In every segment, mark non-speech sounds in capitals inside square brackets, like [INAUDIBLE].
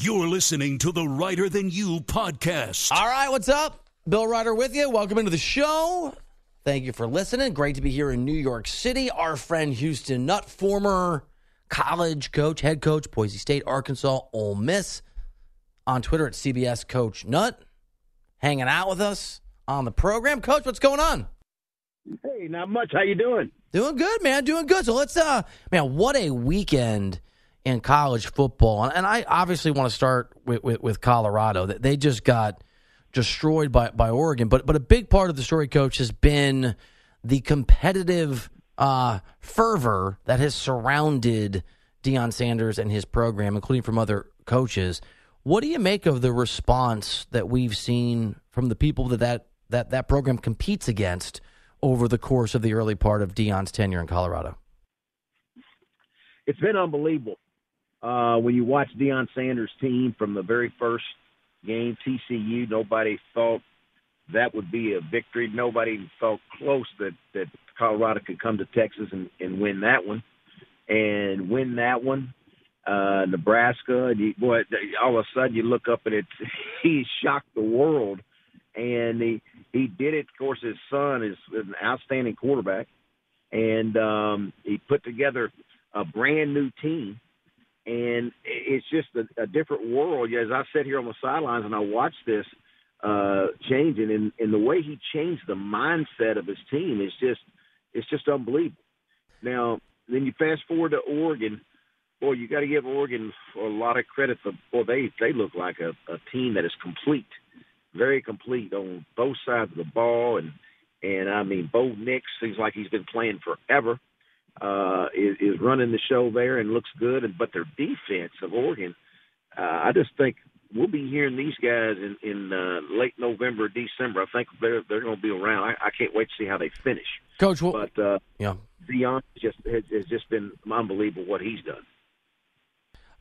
You're listening to the Reiter Than You podcast. All right, what's up? Bill Reiter with you. Welcome into the show. Thank you for listening. Great to be here in New York City. Our friend Houston Nutt, former college coach, head coach, Boise State, Arkansas, Ole Miss, on Twitter at CBS Coach Nutt, hanging out with us on the program. Coach, what's going on? Hey, not much. How you doing? Doing good, man. Doing good. So let's, uh, man, what a weekend in college football. And, and I obviously want to start with, with, with Colorado. They just got destroyed by, by Oregon. But but a big part of the story, coach, has been the competitive uh, fervor that has surrounded Deion Sanders and his program, including from other coaches. What do you make of the response that we've seen from the people that that, that, that program competes against over the course of the early part of Deion's tenure in Colorado? It's been unbelievable uh, when you watch Deion Sanders' team from the very first game, TCU, nobody thought that would be a victory. Nobody felt close that that Colorado could come to Texas and, and win that one, and win that one. Uh, Nebraska, and you, boy, all of a sudden you look up and it's [LAUGHS] he shocked the world, and he he did it. Of course, his son is an outstanding quarterback, and um, he put together a brand new team and it's just a, a different world. As I sit here on the sidelines and I watch this uh, changing, and, and the way he changed the mindset of his team is just it's just unbelievable. Now, then you fast forward to Oregon. Boy, you got to give Oregon a lot of credit for. Boy, they they look like a, a team that is complete, very complete on both sides of the ball, and and I mean, Bo Nix seems like he's been playing forever uh, is, is running the show there and looks good. And but their defense of Oregon, uh, I just think we'll be hearing these guys in, in uh, late November, December. I think they're they're going to be around. I, I can't wait to see how they finish. Coach, well, but uh, yeah, Deion just has, has just been unbelievable what he's done.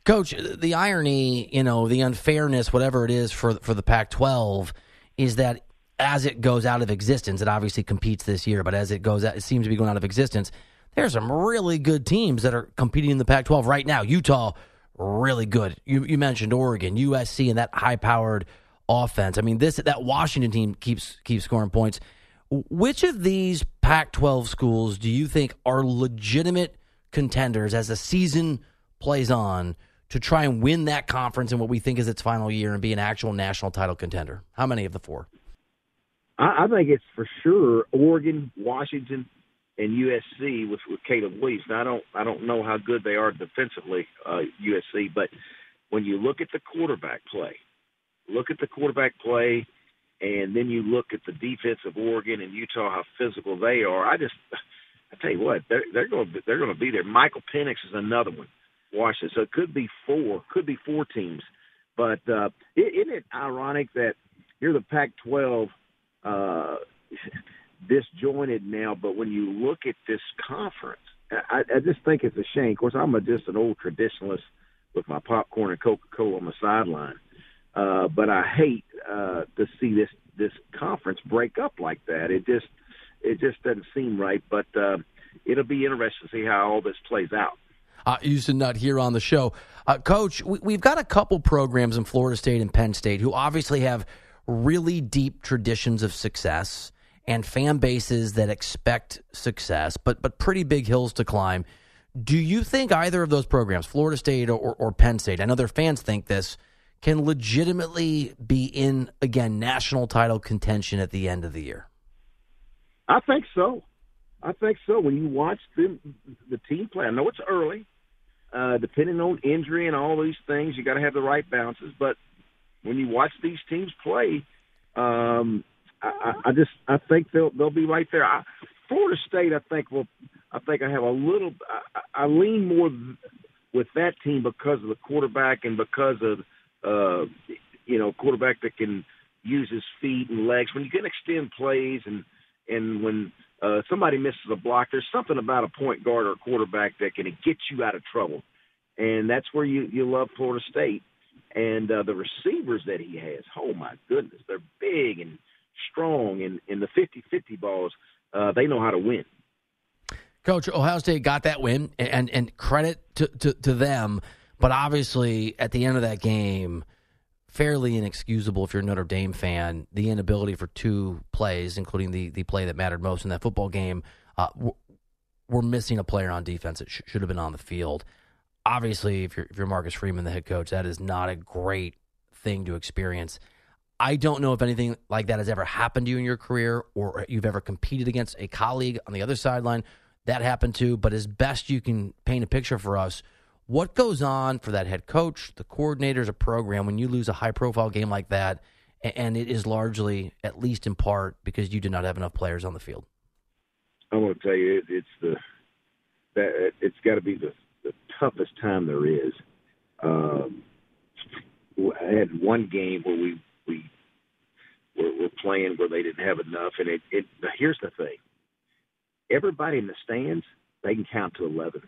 Coach, the irony, you know, the unfairness, whatever it is for for the Pac-12, is that as it goes out of existence, it obviously competes this year, but as it goes out, it seems to be going out of existence there's some really good teams that are competing in the Pac 12 right now. Utah, really good. You, you mentioned Oregon, USC, and that high powered offense. I mean, this that Washington team keeps keeps scoring points. Which of these Pac 12 schools do you think are legitimate contenders as the season plays on to try and win that conference in what we think is its final year and be an actual national title contender? How many of the four? I, I think it's for sure Oregon, Washington, and USC with with Caleb Williams. Now I don't I don't know how good they are defensively, uh, USC, but when you look at the quarterback play, look at the quarterback play, and then you look at the defense of Oregon and Utah, how physical they are. I just I tell you what, they're they're going to they're going to be there. Michael Penix is another one. Washington, so it could be four, could be four teams. But uh, isn't it ironic that you're the Pac-12? Uh, [LAUGHS] disjointed now. But when you look at this conference, I, I just think it's a shame. Of course, I'm a, just an old traditionalist with my popcorn and Coca Cola on the sideline. Uh, but I hate uh, to see this this conference break up like that. It just it just doesn't seem right. But uh, it'll be interesting to see how all this plays out. Uh, Houston Nutt here on the show. Uh, Coach, we, have got a couple programs in Florida State and Penn State who obviously have really deep traditions of success and fan bases that expect success, but but pretty big hills to climb. Do you think either of those programs, Florida State or, or Penn State, I know their fans think this, can legitimately be in again national title contention at the end of the year? I think so. I think so. When you watch the the team play, I know it's early, uh, depending on injury and all these things, you got to have the right bounces. But when you watch these teams play, um, I, I just I think they'll they'll be right there. I, Florida State, I think will. I think I have a little. I, I lean more with that team because of the quarterback and because of uh, you know, quarterback that can use his feet and legs. When you can extend plays and and when uh, somebody misses a block, there's something about a point guard or a quarterback that can get you out of trouble, and that's where you you love Florida State. And uh, the receivers that he has, oh my goodness, they're big and strong, and in the 50-50 balls, uh, they know how to win. Coach, Ohio State got that win, and and credit to, to, to them. But obviously, at the end of that game, fairly inexcusable if you're a Notre Dame fan. The inability for two plays, including the the play that mattered most in that football game, uh, we're missing a player on defense that sh- should have been on the field. Obviously, if you're if you're Marcus Freeman, the head coach, that is not a great thing to experience. I don't know if anything like that has ever happened to you in your career, or you've ever competed against a colleague on the other sideline that happened to. But as best you can paint a picture for us, what goes on for that head coach, the coordinators, a program when you lose a high profile game like that, and it is largely, at least in part, because you did not have enough players on the field? I want to tell you, it's the that it's got to be the, the toughest time there is. Um, I had one game where we we were, were playing where they didn't have enough, and it, it here's the thing: everybody in the stands they can count to eleven,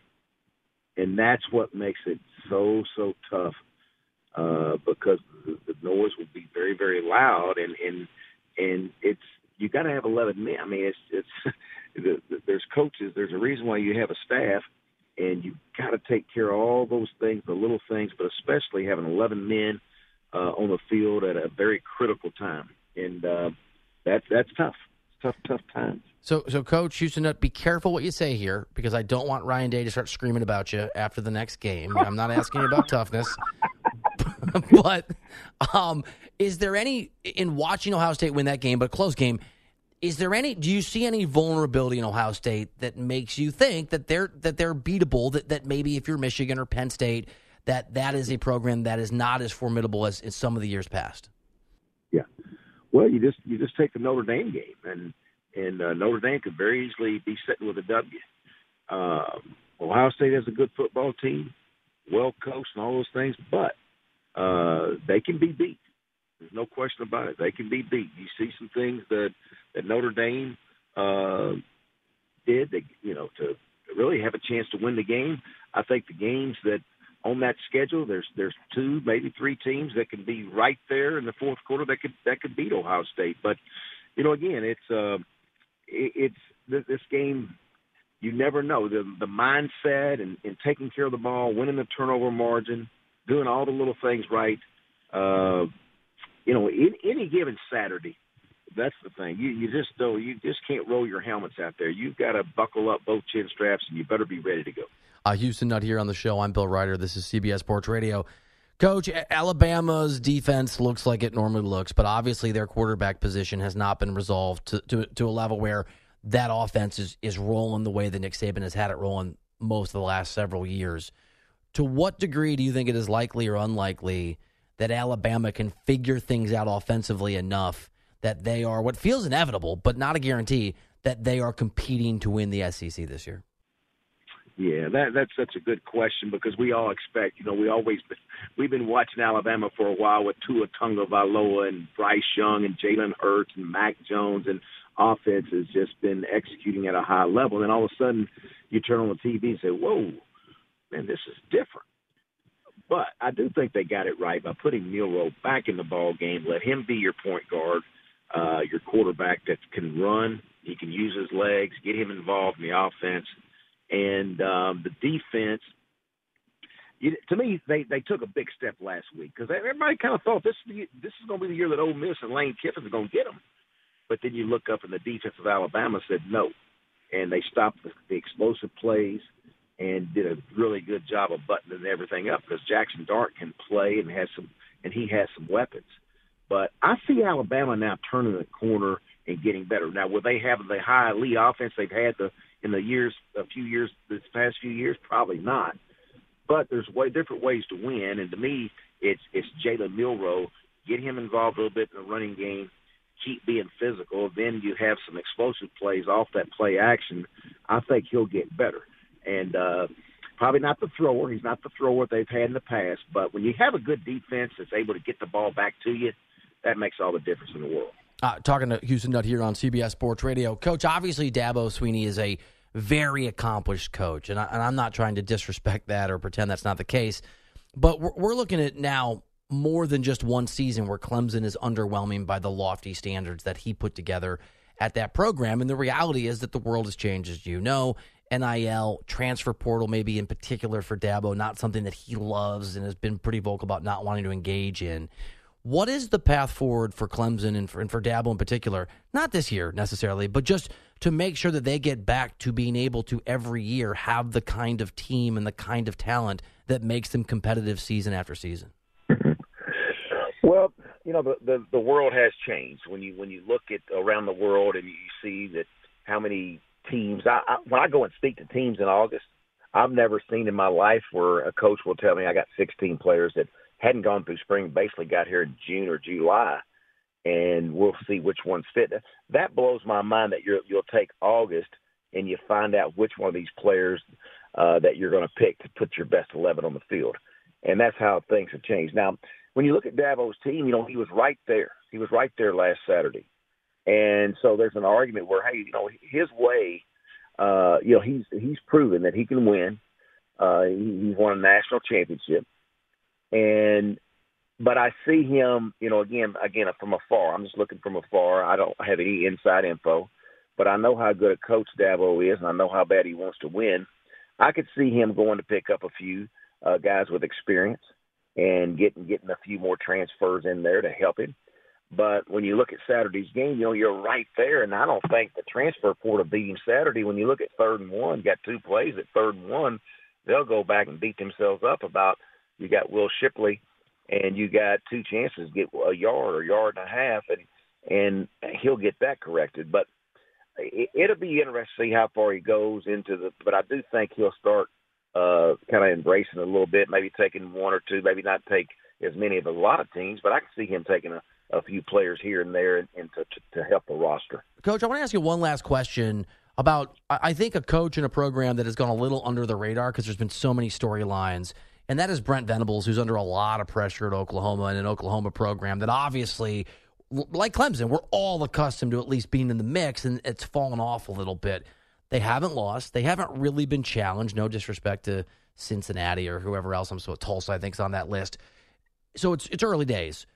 and that's what makes it so so tough uh, because the, the noise will be very very loud, and and and it's you got to have eleven men. I mean, it's it's [LAUGHS] the, the, there's coaches. There's a reason why you have a staff, and you got to take care of all those things, the little things, but especially having eleven men uh, on the field at a very critical time, and uh, that's that's tough. It's tough, tough times. So, so Coach Houston be careful what you say here because I don't want Ryan Day to start screaming about you after the next game. I'm not asking you about [LAUGHS] toughness, [LAUGHS] but um, is there any in watching Ohio State win that game, but a close game? Is there any? Do you see any vulnerability in Ohio State that makes you think that they're that they're beatable? That that maybe if you're Michigan or Penn State, that that is a program that is not as formidable as in some of the years past. Yeah, well, you just you just take the Notre Dame game, and and uh, Notre Dame could very easily be sitting with a W. Um, Ohio State has a good football team, well coached, and all those things, but uh, they can be beat. There's no question about it. They can be beat. You see some things that that Notre Dame uh, did, that, you know, to really have a chance to win the game. I think the games that on that schedule, there's there's two, maybe three teams that can be right there in the fourth quarter that could that could beat Ohio State. But you know, again, it's uh, it, it's this game. You never know the the mindset and, and taking care of the ball, winning the turnover margin, doing all the little things right. Uh, you know, in, any given Saturday, that's the thing. You you just don't you just can't roll your helmets out there. You've got to buckle up both chin straps, and you better be ready to go. Uh, Houston Nutt here on the show. I'm Bill Reiter. This is CBS Sports Radio. Coach, Alabama's defense looks like it normally looks, but obviously their quarterback position has not been resolved to, to, to a level where that offense is, is rolling the way that Nick Saban has had it rolling most of the last several years. To what degree do you think it is likely or unlikely that Alabama can figure things out offensively enough that they are what feels inevitable, but not a guarantee, that they are competing to win the SEC this year? Yeah, that that's such a good question because we all expect, you know, we always been, we've been watching Alabama for a while with Tua Tagovailoa and Bryce Young and Jalen Hurts and Mac Jones and offense has just been executing at a high level. And all of a sudden, you turn on the TV and say, "Whoa, man, this is different." But I do think they got it right by putting Milroe back in the ball game. Let him be your point guard, uh, your quarterback that can run. He can use his legs. Get him involved in the offense and um, the defense. You, to me, they they took a big step last week because everybody kind of thought this this is going to be the year that Ole Miss and Lane Kiffin are going to get them. But then you look up and the defense of Alabama said no, and they stopped the, the explosive plays and did a really good job of buttoning everything up because Jackson Dart can play and has some and he has some weapons. But I see Alabama now turning the corner and getting better. Now, will they have the high elite offense they've had the in the years, a few years, this past few years? Probably not. But there's way different ways to win, and to me, it's it's Jalen Milroe. Get him involved a little bit in the running game. Keep being physical. Then you have some explosive plays off that play action. I think he'll get better. And uh, probably not the thrower. He's not the thrower they've had in the past. But when you have a good defense that's able to get the ball back to you, that makes all the difference in the world. Uh, talking to Houston Nutt here on CBS Sports Radio. Coach, obviously Dabo Swinney is a very accomplished coach, and, I, am not trying to disrespect that or pretend that's not the case. But we're, we're looking at now more than just one season where Clemson is underwhelming by the lofty standards that he put together at that program. And the reality is that the world has changed, as you know. NIL, transfer portal, maybe in particular for Dabo, not something that he loves and has been pretty vocal about not wanting to engage in. What is the path forward for Clemson and for, and for Dabo in particular? Not this year necessarily, but just to make sure that they get back to being able to every year have the kind of team and the kind of talent that makes them competitive season after season. Well, you know the, the the world has changed when you when you look at around the world and you see that how many teams. I, I when I go and speak to teams in August, I've never seen in my life where a coach will tell me I got 16 players that hadn't gone through spring, basically got here in June or July, and we'll see which ones fit. That blows my mind that you're, you'll take August and you find out which one of these players uh, that you're going to pick to put your best 11 on the field. And that's how things have changed. Now, when you look at Dabo's team, you know, he was right there. He was right there last Saturday. And so there's an argument where, hey, you know, his way, uh, you know, he's he's proven that he can win. Uh, he, he's won a national championship, and but I see him, you know, again, again from afar. I'm just looking from afar. I don't have any inside info, but I know how good a coach Dabo is, and I know how bad he wants to win. I could see him going to pick up a few uh, guys with experience and getting getting a few more transfers in there to help him. But when you look at Saturday's game, you know, you're right there. And I don't think the transfer portal beat him Saturday. When you look at third and one, got two plays at third and one, they'll go back and beat themselves up about you got Will Shipley and you got two chances to get a yard or yard and a half and and he'll get that corrected. But it, it'll be interesting to see how far he goes into the but I do think he'll start uh kind of embracing it a little bit, maybe taking one or two, maybe not take as many of a lot of teams, but I can see him taking a a few players here and there and, and to, to, to help the roster. Coach, I want to ask you one last question about I think a coach in a program that has gone a little under the radar because there's been so many storylines, and that is Brent Venables, who's under a lot of pressure at Oklahoma and an Oklahoma program that obviously, like Clemson, we're all accustomed to at least being in the mix, and it's fallen off a little bit. They haven't lost. They haven't really been challenged. No disrespect to Cincinnati or whoever else. I'm so Tulsa, I think, is on that list. So it's it's early days.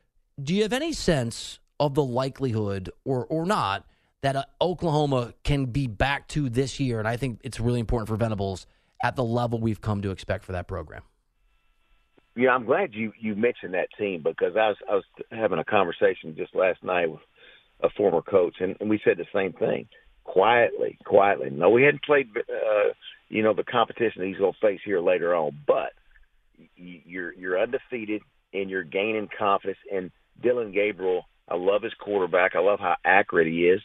Do you have any sense of the likelihood, or or not, that uh, Oklahoma can be back to this year? And I think it's really important for Venables at the level we've come to expect for that program. Yeah, I'm glad you you mentioned that team because I was I was having a conversation just last night with a former coach, and, and we said the same thing. Quietly, quietly. No, we hadn't played, uh, you know, the competition he's going to face here later on, but you're you're undefeated and you're gaining confidence. And Dillon Gabriel. I love his quarterback. I love how accurate he is,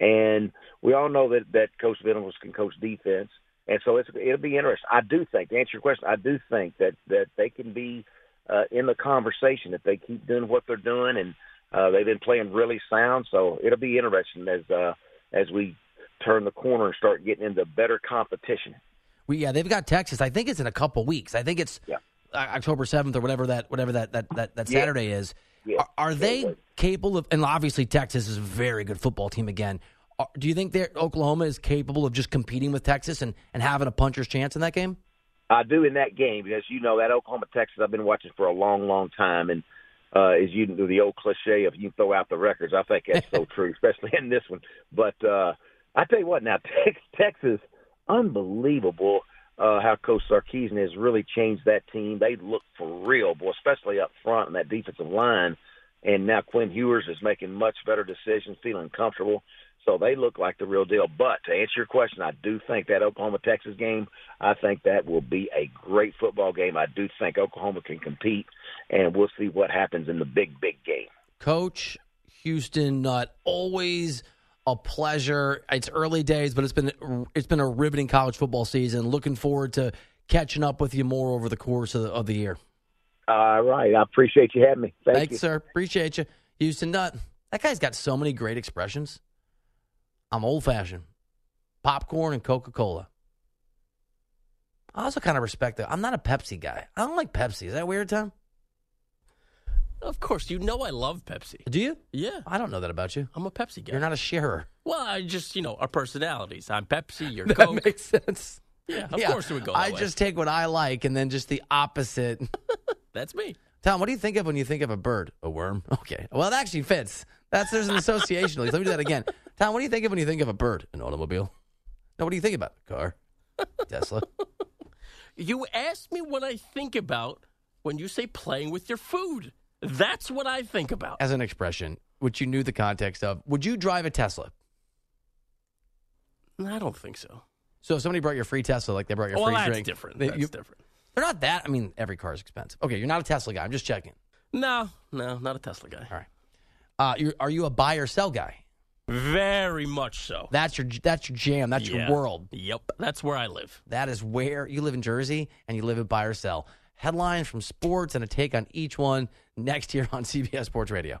and we all know that that Coach Venables can coach defense, and so it's it'll be interesting. I do think to answer your question, I do think that that they can be uh, in the conversation if they keep doing what they're doing, and uh, they've been playing really sound. So it'll be interesting as uh, as we turn the corner and start getting into better competition. Well, yeah, they've got Texas. I think it's in a couple weeks. I think it's yeah. October seventh or whatever that whatever that that that, that yeah. Saturday is. Yeah. Are, are they capable of? And obviously, Texas is a very good football team. Again, do you think that Oklahoma is capable of just competing with Texas and, and having a puncher's chance in that game? I do in that game because you know that Oklahoma Texas I've been watching for a long, long time, and uh, as you do the old cliche of you throw out the records, I think that's so [LAUGHS] true, especially in this one. But uh, I tell you what, now [LAUGHS] Texas, unbelievable uh, how Coach Sarkisian has really changed that team. They look for real, boy, especially up front and that defensive line. And now Quinn Ewers is making much better decisions, feeling comfortable. So they look like the real deal. But to answer your question, I do think that Oklahoma Texas game, I think that will be a great football game. I do think Oklahoma can compete, and we'll see what happens in the big, big game. Coach Houston, Nutt always a pleasure. It's early days, but it's been it's been a riveting college football season. Looking forward to catching up with you more over the course of the, of the year. All right, I appreciate you having me. Thank Thanks, you. sir. Appreciate you, Houston Nutt. That guy's got so many great expressions. I'm old fashioned. Popcorn and Coca Cola. I also kind of respect that. I'm not a Pepsi guy. I don't like Pepsi. Is that weird, Tom? Of course, you know I love Pepsi. Do you? Yeah, I don't know that about you. I'm a Pepsi guy. You're not a sharer. Well, I just you know our personalities. I'm Pepsi. [LAUGHS] You're That Coke. makes sense. yeah, of course it would go. That I way. just take what I like and then just the opposite. [LAUGHS] that's me. Tom, what do you think of when you think of a bird? A worm? [LAUGHS] Okay. Well, it actually fits. That's there's an association. Let me do that again. Tom, what do you think of when you think of a bird? An automobile? No, what do you think about? A car? [LAUGHS] Tesla? You asked me what I think about when you say playing with your food. That's what I think about. As an expression, which you knew the context of, would you drive a Tesla? I don't think so. So if somebody brought your free Tesla, like they brought your well, free that's drink, different. they- That's you- different. They're not that. I mean, every car is expensive. Okay, you're not a Tesla guy. I'm just checking. No, no, not a Tesla guy. All right. Uh, you're, are you a buy or sell guy? Very much so. That's your that's your jam. That's Yeah. your world. Yep, that's where I live. That is where you live in Jersey and you live at buy or sell. Headlines from sports and a take on each one next here on [LAUGHS] CBS Sports Radio.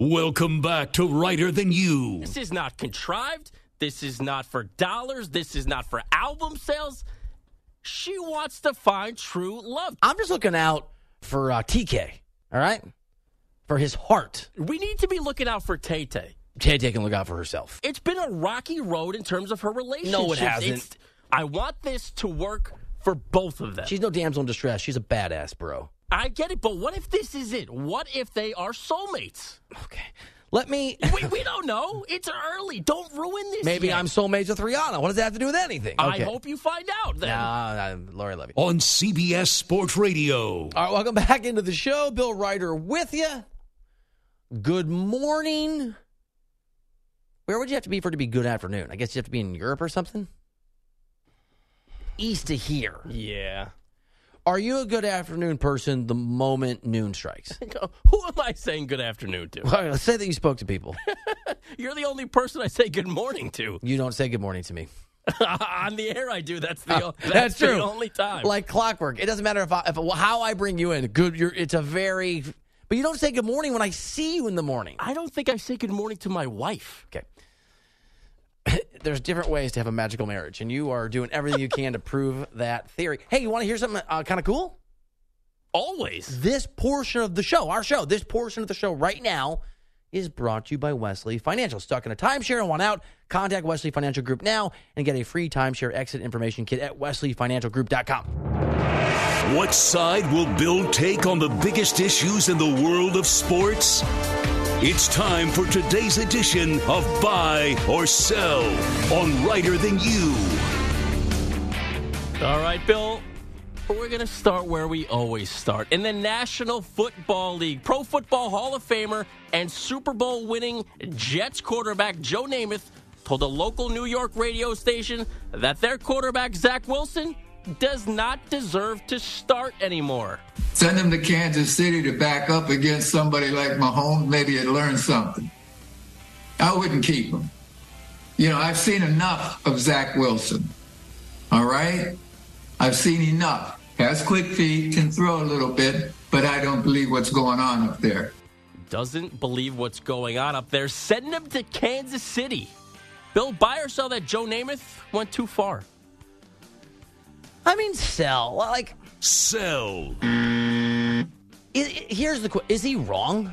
Welcome back to Reiter Than You. This is not contrived. This is not for dollars. This is not for album sales. She wants to find true love. I'm just looking out for uh, TK, all right? For his heart. We need to be looking out for Tay Tay. Tay Tay can look out for herself. It's been a rocky road in terms of her relationship. No, it hasn't. I want this to work for both of them. She's no damsel in distress. She's a badass, bro. I get it, but what if this is it? What if they are soulmates? Okay. Let me. we, we don't know. It's early. Don't ruin this. Maybe yet. I'm soulmates with Rihanna. What does that have to do with anything? I hope you find out then. Nah, nah, Lori Levy. On CBS Sports Radio. All right, welcome back into the show. Bill Reiter with you. Good morning. Where would you have to be for it to be good afternoon? I guess you have to be in Europe or something? East of here. Yeah. Are you a good afternoon person the moment noon strikes? [LAUGHS] Who am I saying good afternoon to? Right, let's say that you spoke to people. [LAUGHS] You're the only person I say good morning to. You don't say good morning to me. [LAUGHS] On the air, I do. That's the, ah, o- that's, That's the true. only time. Like clockwork. It doesn't matter if, I, if how I bring you in. Good. You're, it's a very. But you don't say good morning when I see you in the morning. I don't think I say good morning to my wife. Okay. [LAUGHS] There's different ways to have a magical marriage, and you are doing everything you can to prove that theory. Hey, you want to hear something uh, kind of cool? Always. This portion of the show, our show, this portion of the show right now is brought to you by Wesley Financial. Stuck in a timeshare and want out? Contact Wesley Financial Group now and get a free timeshare exit information kit at wesleyfinancialgroup.com. What side will Bill take on the biggest issues in the world of sports? It's time for today's edition of Buy or Sell on Reiter Than You. All right, Bill. We're going to start where we always start in the National Football League. Pro Football Hall of Famer and Super Bowl winning Jets quarterback Joe Namath told a local New York radio station that their quarterback, Zach Wilson, does not deserve to start anymore. Send him to Kansas City to back up against somebody like Mahomes. Maybe he'd learn something. I wouldn't keep him. You know, I've seen enough of Zach Wilson. All right? I've seen enough. Has quick feet, can throw a little bit, but I don't believe what's going on up there. Doesn't believe what's going on up there. Send him to Kansas City. Bill, buy or sell that Joe Namath went too far. I mean, sell. Like, Sell. i i- here's the question Is he wrong?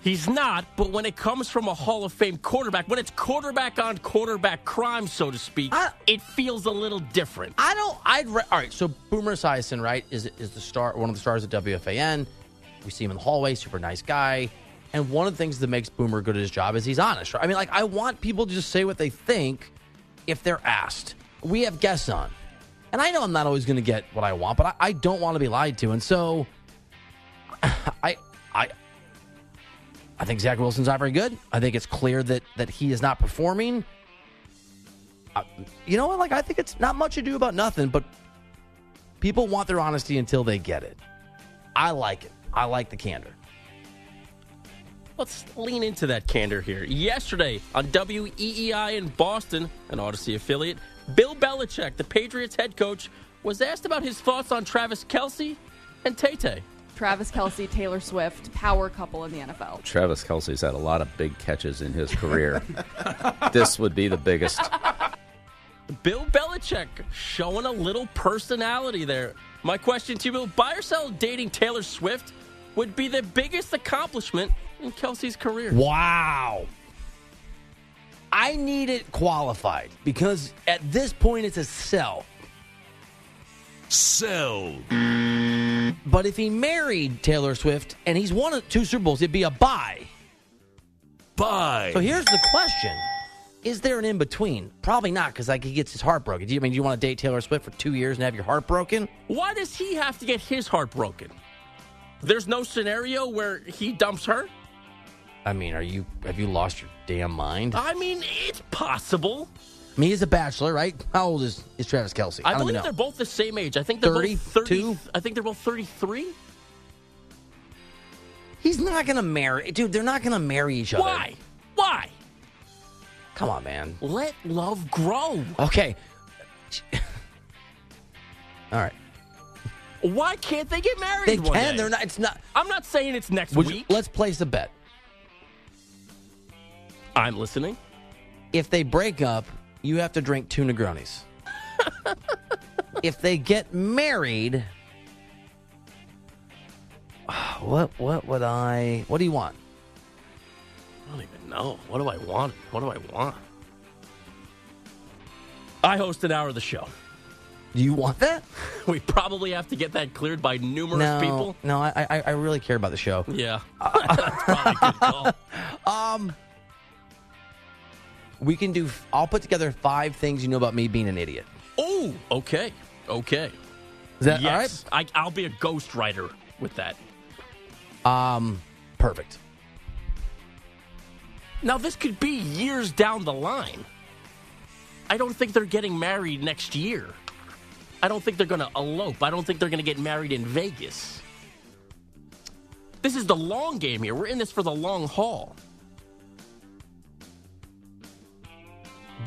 He's not, but when it comes from a Hall of Fame quarterback, when it's quarterback on quarterback crime, so to speak, I- it feels a little different. I don't. I'd. Re- All right. So Boomer Esiason, right, is is the star, one of the stars at WFAN. We see him in the hallway, super nice guy. And one of the things that makes Boomer good at his job is he's honest. Right? I mean, like I want people to just say what they think if they're asked. We have guests on, and I know I'm not always going to get what I want, but I, I don't want to be lied to, and so [SIGHS] I I. I think Zach Wilson's not very good. I think it's clear that that he is not performing. I, you know what? Like I think it's not much ado about nothing, but people want their honesty until they get it. I like it. I like the candor. Let's lean into that candor here. Yesterday on WEEI in Boston, an Odyssey affiliate, Bill Belichick, the Patriots head coach, was asked about his thoughts on Travis Kelce and Tay Tay. Travis Kelce, Taylor Swift, power couple in the NFL. Travis Kelce's had a lot of big catches in his career. [LAUGHS] this would be the biggest. Bill Belichick showing a little personality there. My question to you, Bill, buy or sell dating Taylor Swift would be the biggest accomplishment in Kelce's career. Wow. I need it qualified because at this point it's a sell. Sell. But if he married Taylor Swift and he's won two Super Bowls, it'd be a buy. Buy. So here's the question: Is there an in between? Probably not, because like he gets his heart broken. Do you I mean do you want to date Taylor Swift for two years and have your heart broken? Why does he have to get his heart broken? There's no scenario where he dumps her? I mean, are you have you lost your damn mind? I I mean, it's possible. mean, he's a bachelor, right? How old is, is Travis Kelce? I, don't believe they're both the same age. I think they're 30, both 30. two? I think they're both 33. He's not gonna marry, dude. They're not gonna marry each other. Why? Why? Come on, man. Let love grow. Okay. [LAUGHS] All right. Why can't they get married? They can. day? They're not. It's not. I'm not saying it's next Would you- week. let's place a bet. I'm listening. If they break up, you have to drink two Negronis. [LAUGHS] if they get married, what what would I? What do you want? I don't even know. What do I want? What do I want? I host an hour of the show. Do you want that? [LAUGHS] We probably have to get that cleared by numerous no, people. no. I, I I really care about the show. Yeah. [LAUGHS] That's probably a good call. Um, we can do. I'll put together five things you know about me being an idiot. Oh, okay. Okay. Is that yes. I, I'll be a ghostwriter with that. Um, perfect. Now, this could be years down the line. I don't think they're getting married next year. I don't think they're going to elope. I don't think they're going to get married in Vegas. This is the long game here. We're in this for the long haul.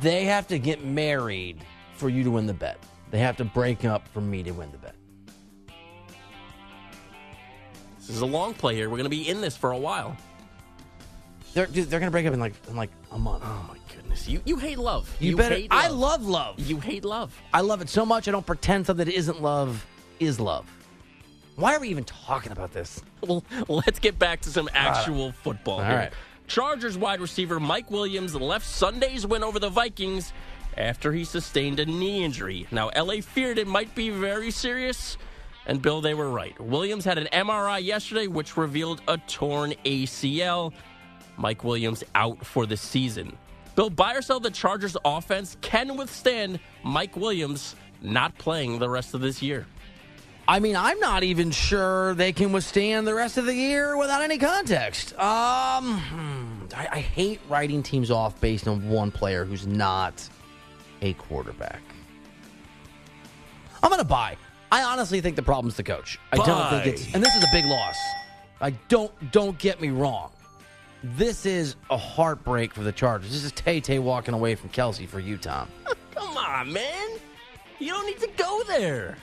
They have to get married for you to win the bet. They have to break up for me to win the bet. This is a long play here. We're going to be in this for a while. They're dude, they're gonna break up in like in like a month. Oh, my goodness. You, you hate love. You, better. hate I love love. You hate love. I love it so much. I don't pretend something that isn't love is love. Why are we even talking about this? Well, let's get back to some actual football. All here. right. Chargers wide receiver Mike Williams left Sunday's win over the Vikings after he sustained a knee injury. Now, LA feared it might be very serious, and Bill, they were right. Williams had an MRI yesterday, which revealed a torn ACL. Mike Williams out for the season. Bill, buy or sell the Chargers offense can withstand Mike Williams not playing the rest of this year. I mean, I'm not even sure they can withstand the rest of the year without any context. Um, hmm, I, I hate writing teams off based on one player who's not a quarterback. I'm gonna buy. I honestly think the problem's the coach. I don't think it's, and this is a big loss. I don't don't get me wrong. This is a heartbreak for the Chargers. This is Tay Tay walking away from Kelce for you, Tom. [LAUGHS] Come on, man. You don't need to go there.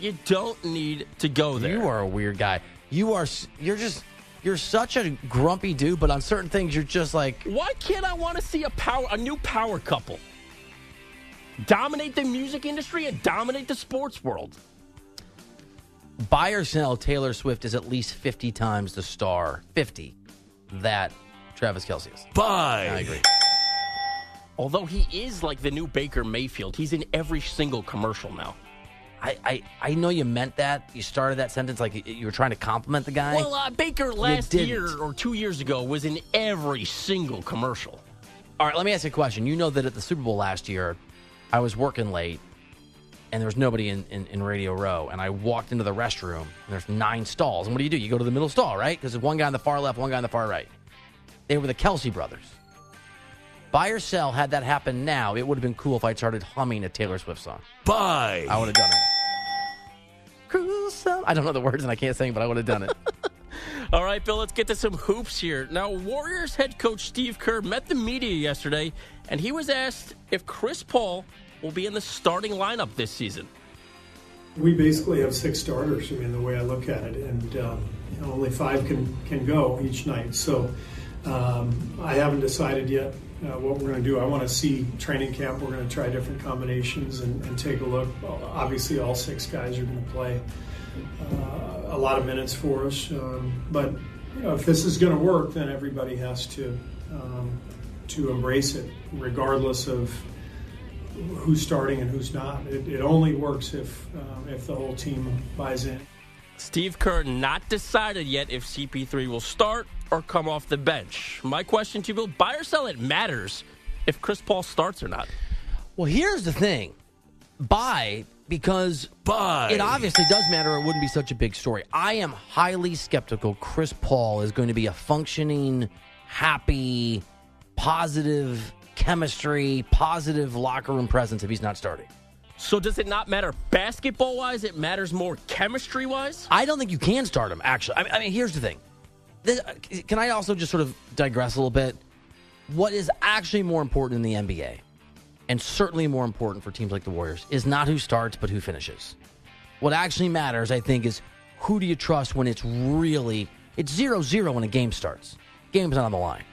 You don't need to go there. You are a weird guy. You are. You're just. You're such a grumpy dude, but on certain things, you're just like. Why can't I want to see a power, a new power couple? Dominate the music industry and dominate the sports world. Buy or sell, Taylor Swift is at least 50 times the star, 50, that Travis Kelce is. Buy. I agree. Although he is like the new Baker Mayfield, he's in every single commercial now. I, I, I know you meant that. You started that sentence like you- you were trying to compliment the guy. Well, uh, Baker last didn't. year or two years ago was in every single commercial. All right, let me ask you a question. You know that at the Super Bowl last year, I was working late and there was nobody in, in, in Radio Row. And I walked into the restroom and there's nine stalls. And what do you do? You go to the middle stall, right? Because there's one guy on the far left, one guy on the far right. They were the Kelce brothers. Buy or sell, had that happen now, it would have been cool if I started humming a Taylor Swift song. Buy. I would have done it. Cruise some- I don't know the words and I can't sing, but I would have done it. [LAUGHS] All right, Bill, let's get to some hoops here. Now, Warriors head coach Steve Kerr met the media yesterday, and he was asked if Chris Paul will be in the starting lineup this season. We basically have six starters. I mean, the way I look at it, and um, you know, only five can can go each night. So um, I haven't decided yet uh, what we're going to do. I want to see training camp. We're going to try different combinations and, and take a look. Obviously, all six guys are going to play a lot of minutes for us. Um, but you know, if this is going to work, then everybody has to um, to embrace it, regardless of who's starting and who's not. It, it only works if um, if the whole team buys in. Steve Kerr not decided yet if CP3 will start or come off the bench. My question to you, Bill, buy or sell, it matters if Chris Paul starts or not. Well, here's the thing buy because Buy. it obviously does matter. It wouldn't be such a big story. I am highly skeptical Chris Paul is going to be a functioning, happy, positive chemistry, positive locker room presence if he's not starting. So does it not matter basketball wise? It matters more chemistry wise? I don't think you can start him, actually. I mean, I mean here's the thing. This, uh, can I also just sort of digress a little bit? What is actually more important in the NBA, and certainly more important for teams like the Warriors, is not who starts, but who finishes. What actually matters, I think, is who do you trust when it's really it's zero zero when a game starts. Game's not on the line.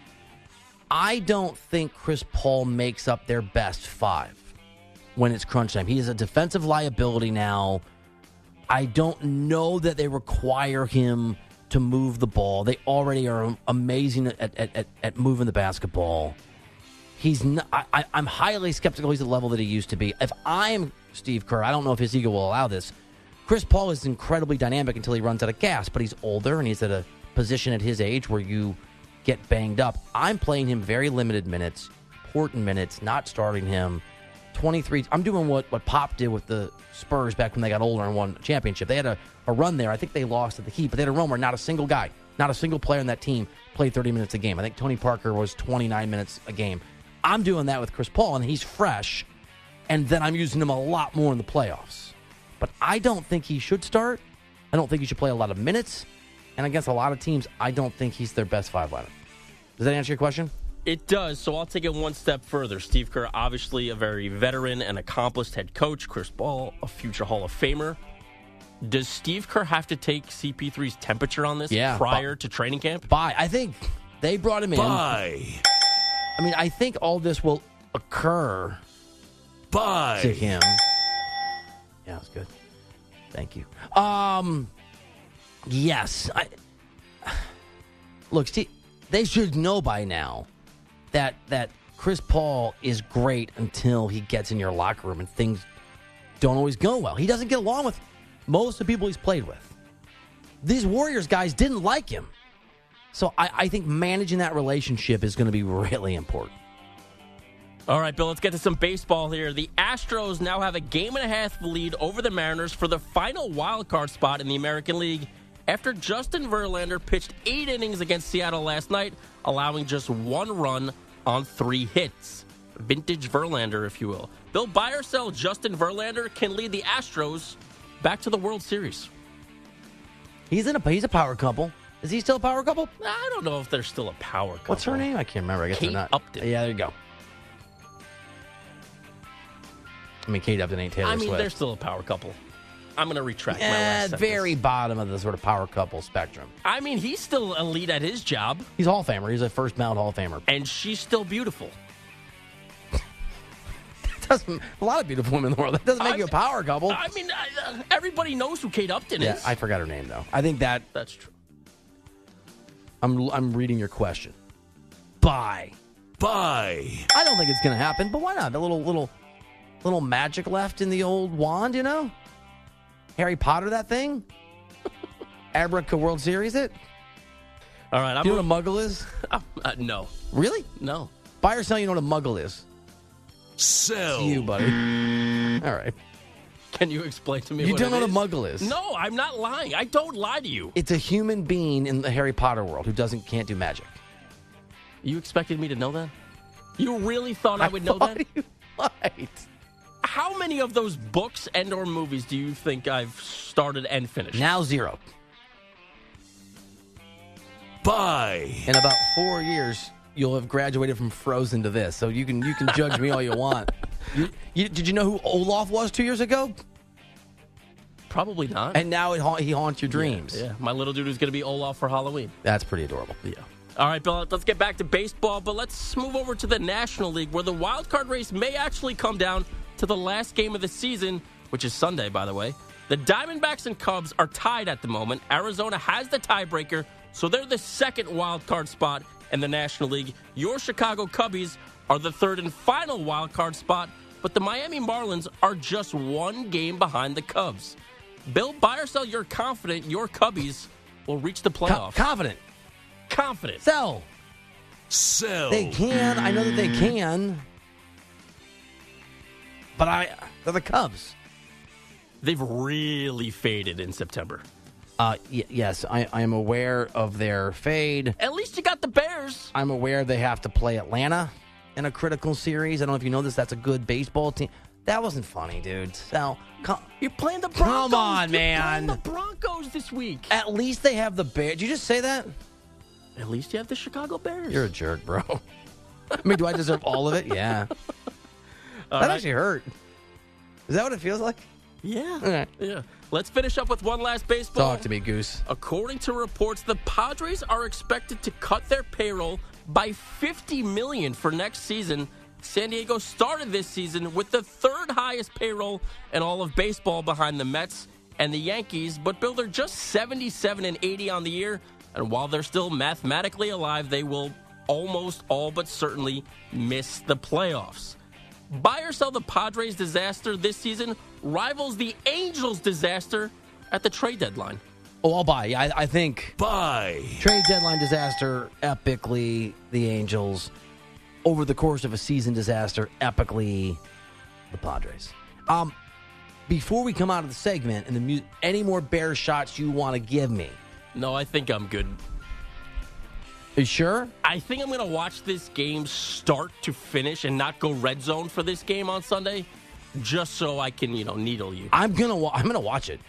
I don't think Chris Paul makes up their best five when it's crunch time. He is a defensive liability now. I don't know that they require him to move the ball. They already are amazing at, at, at, at moving the basketball. He's not, I, I'm highly skeptical he's the level that he used to be. If I'm Steve Kerr, I don't know if his ego will allow this. Chris Paul is incredibly dynamic until he runs out of gas, but he's older and he's at a position at his age where you get banged up. I'm playing him very limited minutes, important minutes, not starting him. 23. I'm doing what, what Pop did with the Spurs back when they got older and won a championship. They had a, a run there. I think they lost at the Heat, but they had a run where not a single guy, not a single player in that team played 30 minutes a game. I think Tony Parker was 29 minutes a game. I'm doing that with Chris Paul, and he's fresh, and then I'm using him a lot more in the playoffs. But I don't think he should start. I don't think he should play a lot of minutes. And against a lot of teams, I don't think he's their best five lineup. Does that answer your question? It does. So I'll take it one step further. Steve Kerr, obviously a very veteran and accomplished head coach. Chris Paul, a future Hall of Famer. Does Steve Kerr have to take CP3's temperature on this Yeah. prior to training camp? Bye. I think they brought him in. Buy. I mean, I think all this will occur but to him. Yeah, that's good. Thank you. Um, yes. I look. Steve, they should know by now that that Chris Paul is great until he gets in your locker room and things don't always go well. He doesn't get along with most of the people he's played with. These Warriors guys didn't like him. So I, I think managing that relationship is going to be really important. All right, Bill, let's get to some baseball here. The Astros now have a game and a half lead over the Mariners for the final wild card spot in the American League after Justin Verlander pitched eight innings against Seattle last night, allowing just one run on three hits. Vintage Verlander, if you will. Bill, buy or sell Justin Verlander can lead the Astros back to the World Series. He's in a he's a power couple. Is he still a power couple? I don't know if they're still a power couple. What's her name? I can't remember. I guess Kate they're not. Upton. Yeah, there you go. I mean, Kate Upton ain't Taylor I mean, Swift. they're still a power couple. I'm going to retract my last sentence. very bottom of the sort of power couple spectrum. I mean, he's still elite at his job, He's a Hall of Famer. He's a first ballot Hall of Famer. and she's still beautiful. [LAUGHS] Doesn't, a lot of beautiful women in the world. That doesn't make you a power couple. I mean, I, uh, everybody knows who Kate Upton yeah, is. I forgot her name though. I think that That's true. I'm I'm reading your question. Bye. Buy. I don't think it's going to happen, but why not? A little little little magic left in the old wand, you know? Harry Potter, that thing. [LAUGHS] Abraca World Series, it. All right, I'm Do you know what a muggle is? [LAUGHS] uh, no, Really? no. Buy or sell, you know what a muggle is? Sell. You, buddy. [LAUGHS] All right. Can you explain to me? You what don't it know is? what a muggle is? No, I'm not lying. I don't lie to you. It's a human being in the Harry Potter world who doesn't can't do magic. You expected me to know that? You really thought I would know that? you might. How many of those books and or movies do you think I've started and finished? Now zero. Bye. In about four years, you'll have graduated from Frozen to this, so you can you can judge me all you want. [LAUGHS] You, you, did you know who Olaf was two years ago? Probably not. And now it, he haunts your dreams. yeah, my little dude is going to be Olaf for Halloween. That's pretty adorable. Yeah. All right, Bill, let's get back to baseball, but let's move over to the National League where the wild card race may actually come down to the last game of the season, which is Sunday, by the way. The Diamondbacks and Cubs are tied at the moment. Arizona has the tiebreaker, so they're the second wild card spot in the National League. Your Chicago Cubbies are the third and final wild card spot, but the Miami Marlins are just one game behind the Cubs. Bill, buy or sell, you're confident your Cubbies will reach the Co- playoffs. confident. confident. Sell. Sell. They can. I know that they can. But I, they're the Cubs. They've really faded in September. Uh, y- yes, I, I am aware of their fade. At least you got the Bears. I'm aware they have to play Atlanta in a critical series. I don't know if you know this. That's a good baseball team. That wasn't funny, dude. So, come, You're playing the Broncos. Come on, You're man. playing the Broncos this week. at least they have the Bears. Did you just say that? At least you have the Chicago Bears. You're a jerk, bro. [LAUGHS] I mean, do I deserve all of it? Yeah. [LAUGHS] All that right. actually hurt. Is that what it feels like? Yeah. Yeah. Let's finish up with one last baseball. Talk to me, Goose. According to reports, the Padres are expected to cut their payroll by 50 million for next season. San Diego started this season with the third highest payroll in all of baseball behind the Mets and the Yankees, but Bill, they're just 77 and 80 on the year, and while they're still mathematically alive, they will almost all but certainly miss the playoffs. Buy or sell the Padres disaster this season rivals the Angels disaster at the trade deadline. Oh, I'll buy. I, I think Buy. trade deadline disaster, epically the Angels. Over the course of a season disaster, epically the Padres. Um, before we come out of the segment and the mu- any more bear shots you want to give me? No, I think I'm good. You sure? I think I'm going to watch this game start to finish and not go red zone for this game on Sunday, just so I can, you know, needle you. I'm gonna. Wa- I'm gonna watch it.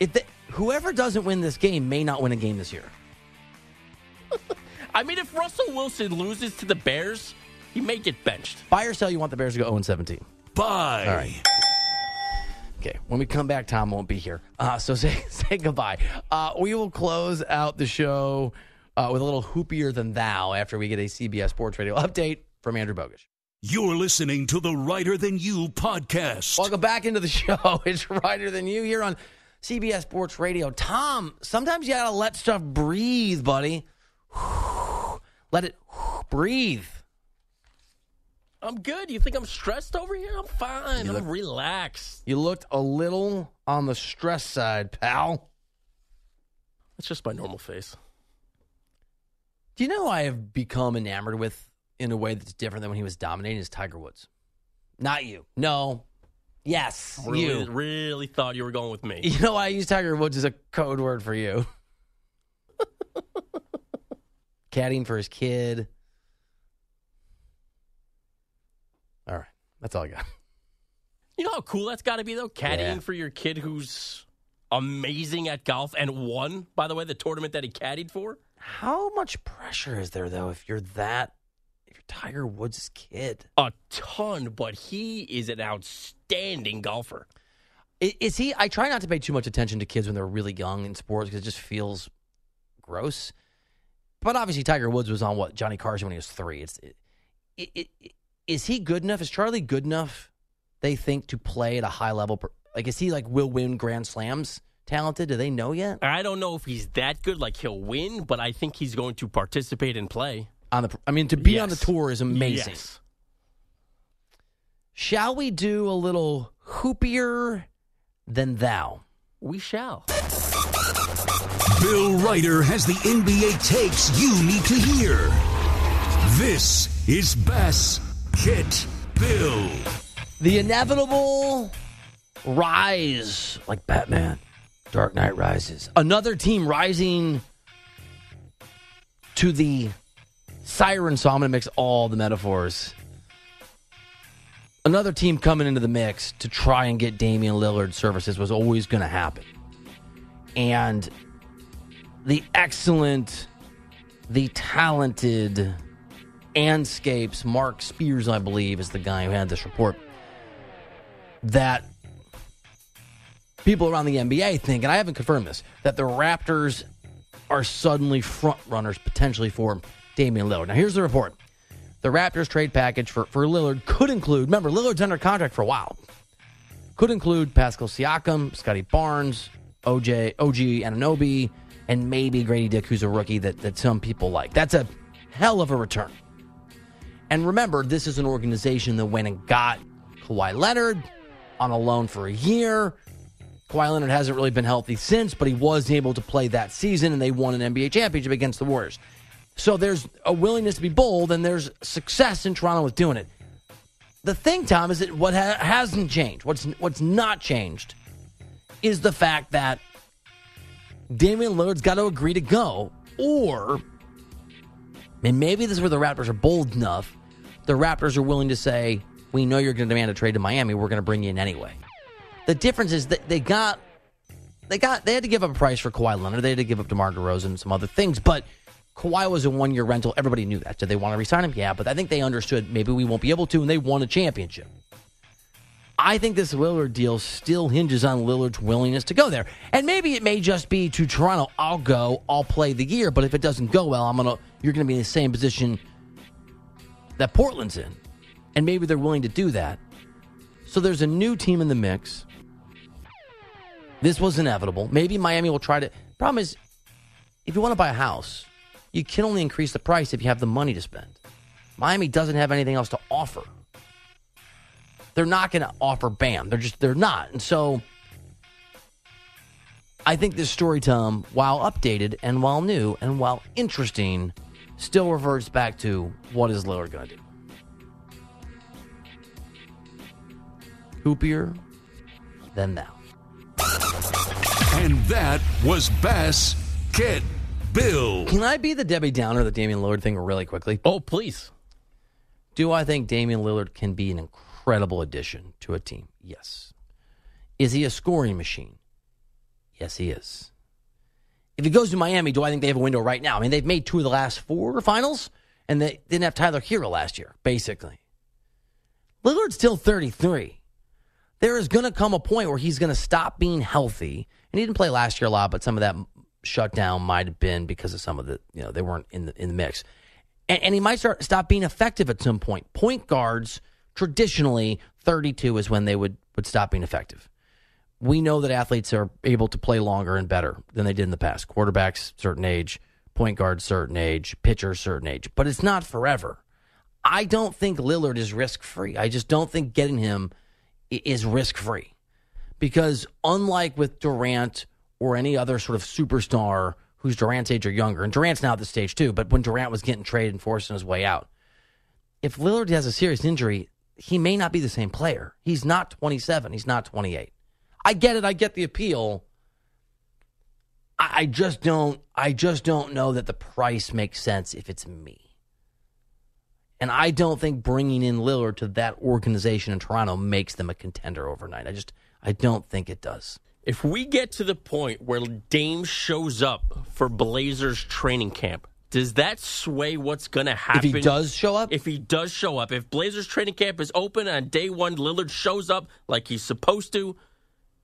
If the, whoever doesn't win this game may not win a game this year. [LAUGHS] I mean, if Russell Wilson loses to the Bears, he may get benched. Buy or sell? You want the Bears to go 0 17? Buy. All right. Okay, when we come back, Tom won't be here. Uh, so [LAUGHS] say say goodbye. Uh, we will close out the show uh, with a little hoopier than thou after we get a CBS Sports Radio update from Andrew Bogish. You're listening to the Reiter Than You podcast. Welcome back into the [LAUGHS] show. It's Reiter Than You here on CBS Sports Radio. Tom, sometimes you gotta let stuff breathe, buddy. [SIGHS] Let it [SIGHS] breathe. I'm good. You think I'm stressed over here? I'm fine. You I'm look- relaxed. You looked a little on the stress side, pal. That's just my normal face. Do you know who I have become enamored with in a way that's different than when he was dominating is Tiger Woods? Not you. No. Yes, Really, you. really thought you were going with me. You know why I use Tiger Woods as a code word for you? [LAUGHS] Caddying for his kid. All right. That's all I got. You know how cool that's got to be, though? Caddying Yeah. for your kid who's amazing at golf and won, by the way, the tournament that he caddied for. How much pressure is there, though, if you're that, if you're Tiger Woods' kid? A ton, but he is an outstanding golfer. I- Is he? I try not to pay too much attention to kids when they're really young in sports because it just feels gross. But obviously, Tiger Woods was on what Johnny Carson when he was three. It's it, it, it, is he good enough? Is Charlie good enough? They think to play at a high level. per- Like, is he like will win Grand Slams? Talented? Do they know yet? I don't know if he's that good, like he'll win, but I think he's going to participate and play. On the, I mean, to be on the tour is amazing. Yes. Shall we do a little hoopier than thou? We shall. Bill Reiter has the NBA takes you need to hear. This is Bass Get Bill. The inevitable rise, like Batman, Dark Knight Rises. Another team rising to the siren song. I'm going to mix all the metaphors. Another team coming into the mix to try and get Damian Lillard services was always going to happen. And the excellent, the talented Andscape's, Marc Spears, I believe, is the guy who had this report, that people around the NBA think, and I haven't confirmed this, that the Raptors are suddenly front runners potentially for Damian Lillard. Now, here's the report. The Raptors trade package for, for Lillard could include, remember, Lillard's under contract for a while, could include Pascal Siakam, Scottie Barnes, OJ, OG Anunoby, and maybe Gradey Dick, who's a rookie that, that some people like. That's a hell of a return. And remember, this is an organization that went and got Kawhi Leonard on a loan for a year. Kawhi Leonard hasn't really been healthy since, but he was able to play that season, and they won an NBA championship against the Warriors. So there's a willingness to be bold, and there's success in Toronto with doing it. The thing, Tom, is that what ha- hasn't changed, what's what's not changed, is the fact that Damian Lillard's got to agree to go, or and maybe this is where the Raptors are bold enough. The Raptors are willing to say, "We know you're going to demand a trade to Miami. We're going to bring you in anyway." The difference is that they got they got they had to give up a price for Kawhi Leonard. They had to give up DeMar DeRozan and some other things, but Kawhi was a one year rental. Everybody knew that. Did they want to resign him? Yeah, but I think they understood maybe we won't be able to, and they won a championship. I think this Lillard deal still hinges on Lillard's willingness to go there. And maybe it may just be to Toronto, I'll go, I'll play the year, but if it doesn't go well, I'm gonna you're gonna be in the same position that Portland's in. And maybe they're willing to do that. So there's a new team in the mix. This was inevitable. Maybe Miami will try to. Problem is, if you want to buy a house, you can only increase the price if you have the money to spend. Miami doesn't have anything else to offer. They're not going to offer Bam. They're just they're not. And so I think this story, Tom, while updated and while new and while interesting, still reverts back to what is Lillard going to do? Hoopier than thou. And that was Bass Get Bill. Can I be the Debbie Downer, the Damian Lillard thing, really quickly? Oh, please. Do I think Damian Lillard can be an incredible addition to a team? Yes. Is he a scoring machine? Yes, he is. If he goes to Miami, do I think they have a window right now? I mean, they've made two of the last four finals, and they didn't have Tyler Herro last year, basically. Lillard's still 33. There is going to come a point where he's going to stop being healthy. And he didn't play last year a lot, but some of that shutdown might have been because of some of the, you know, they weren't in the, in the mix. And, and he might start stop being effective at some point. Point guards, traditionally, 32 is when they would, would stop being effective. We know that athletes are able to play longer and better than they did in the past. Quarterbacks, certain age, point guards, certain age, pitchers, certain age. But it's not forever. I don't think Lillard is risk free. I just don't think getting him is risk free. Because unlike with Durant or any other sort of superstar who's Durant's age or younger, and Durant's now at the stage too, but when Durant was getting traded and forcing his way out, if Lillard has a serious injury, he may not be the same player. He's not 27, he's not 28. I get it, I get the appeal. I, I just don't I just don't know that the price makes sense if it's me. And I don't think bringing in Lillard to that organization in Toronto makes them a contender overnight. I just I don't think it does. If we get to the point where Dame shows up for Blazers training camp, does that sway what's going to happen? If he does show up? If he does show up. If Blazers training camp is open on day one, Lillard shows up like he's supposed to,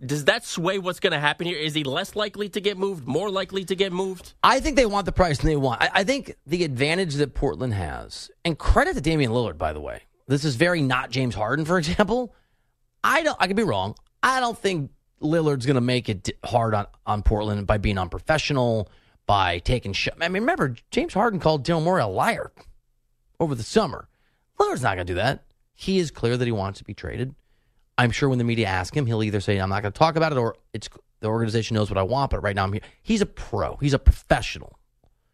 does that sway what's going to happen here? Is he less likely to get moved, more likely to get moved? I think they want the price and they want. I, I think the advantage that Portland has, and credit to Damian Lillard, by the way. This is very not James Harden, for example. I don't. I could be wrong. I don't think Lillard's going to make it hard on, on Portland by being unprofessional, by taking shots. I mean, remember, James Harden called Daryl Morey a liar over the summer. Lillard's not going to do that. He is clear that he wants to be traded. I'm sure when the media ask him, he'll either say, I'm not going to talk about it, or it's the organization knows what I want, but right now I'm here. He's a pro, he's a professional,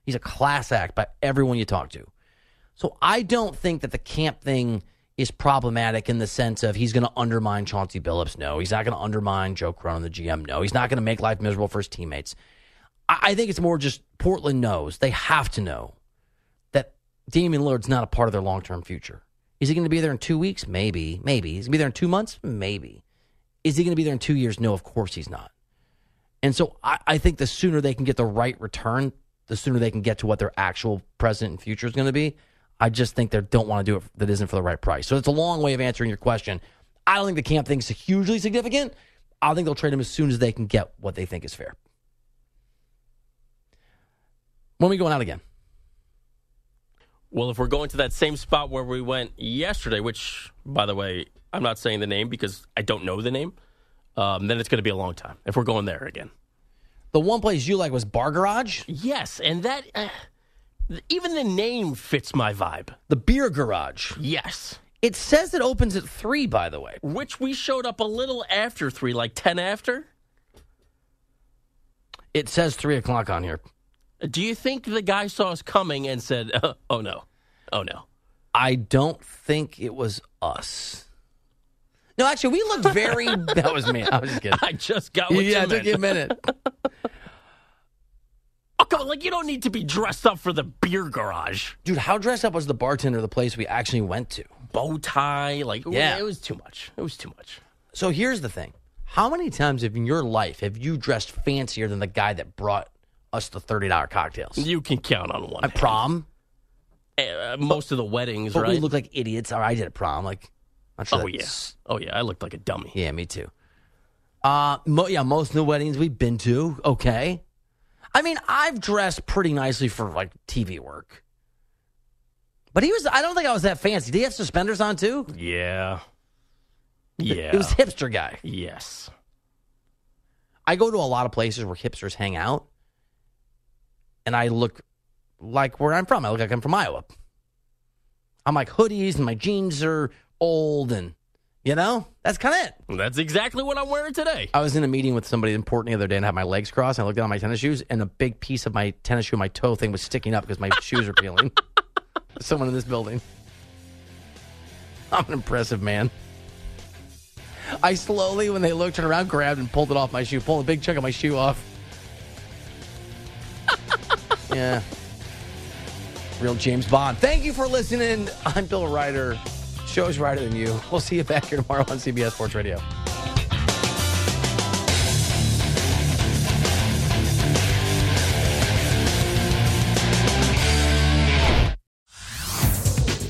he's a class act by everyone you talk to. So I don't think that the camp thing is problematic in the sense of he's going to undermine Chauncey Billups. No, he's not going to undermine Joe Cronin, the GM. No, he's not going to make life miserable for his teammates. I think it's more just Portland knows they have to know that Damian Lillard's not a part of their long term future. Is he going to be there in two weeks? Maybe. Maybe. Is he going to be there in two months? Maybe. Is he going to be there in two years? No, of course he's not. And so I, I think the sooner they can get the right return, the sooner they can get to what their actual present and future is going to be. I just think they don't want to do it that isn't for the right price. So it's a long way of answering your question. I don't think the camp thing's hugely significant. I think they'll trade him as soon as they can get what they think is fair. When are we going out again? Well, if we're going to that same spot where we went yesterday, which, by the way, I'm not saying the name because I don't know the name, um, then it's going to be a long time if we're going there again. The one place you like was Bar Garage? Yes, and that uh, even the name fits my vibe. The Beer Garage. Yes. It says it opens at 3, by the way. Which we showed up a little after 3, like 10 after. It says 3 o'clock on here. Do you think the guy saw us coming and said, uh, [LAUGHS] oh no, oh no? I don't think it was us. No, actually, we looked very. [LAUGHS] that was me. I was just kidding. I just got what yeah, you it took you a minute. [LAUGHS] Come on, like you don't need to be dressed up for the beer garage. Dude, how dressed up was the bartender of the place we actually went to? Bow tie, like Yeah. it was too much. It was too much. So here's the thing. How many times in your life have you dressed fancier than the guy that brought us the $30 cocktails? You can count on one. At prom? Uh, most of the weddings, But right? we look like idiots. Or I did at prom. Like, I'm sure oh yeah, oh yeah. I looked like a dummy. Yeah, me too. Uh, mo- yeah, most of the weddings we've been to, okay. I mean, I've dressed pretty nicely for like TV work. But he was, I don't think I was that fancy. Did he have suspenders on too? Yeah, yeah. It was hipster guy. yes. I go to a lot of places where hipsters hang out, and I look like where I'm from. I look like I'm from Iowa. I'm like hoodies, and my jeans are old, and you know that's kind of it. That's exactly what I'm wearing today. I was in a meeting with somebody important the other day and had my legs crossed. And I looked down at my tennis shoes, and a big piece of my tennis shoe, my toe thing, was sticking up because my [LAUGHS] shoes are peeling. [LAUGHS] Someone in this building. I'm an impressive man. I slowly, when they looked, turned around, grabbed and pulled it off my shoe, pulled a big chunk of my shoe off. [LAUGHS] yeah. Real James Bond. Thank you for listening. I'm Bill Reiter. Show's Reiter than you. We'll see you back here tomorrow on CBS Sports Radio.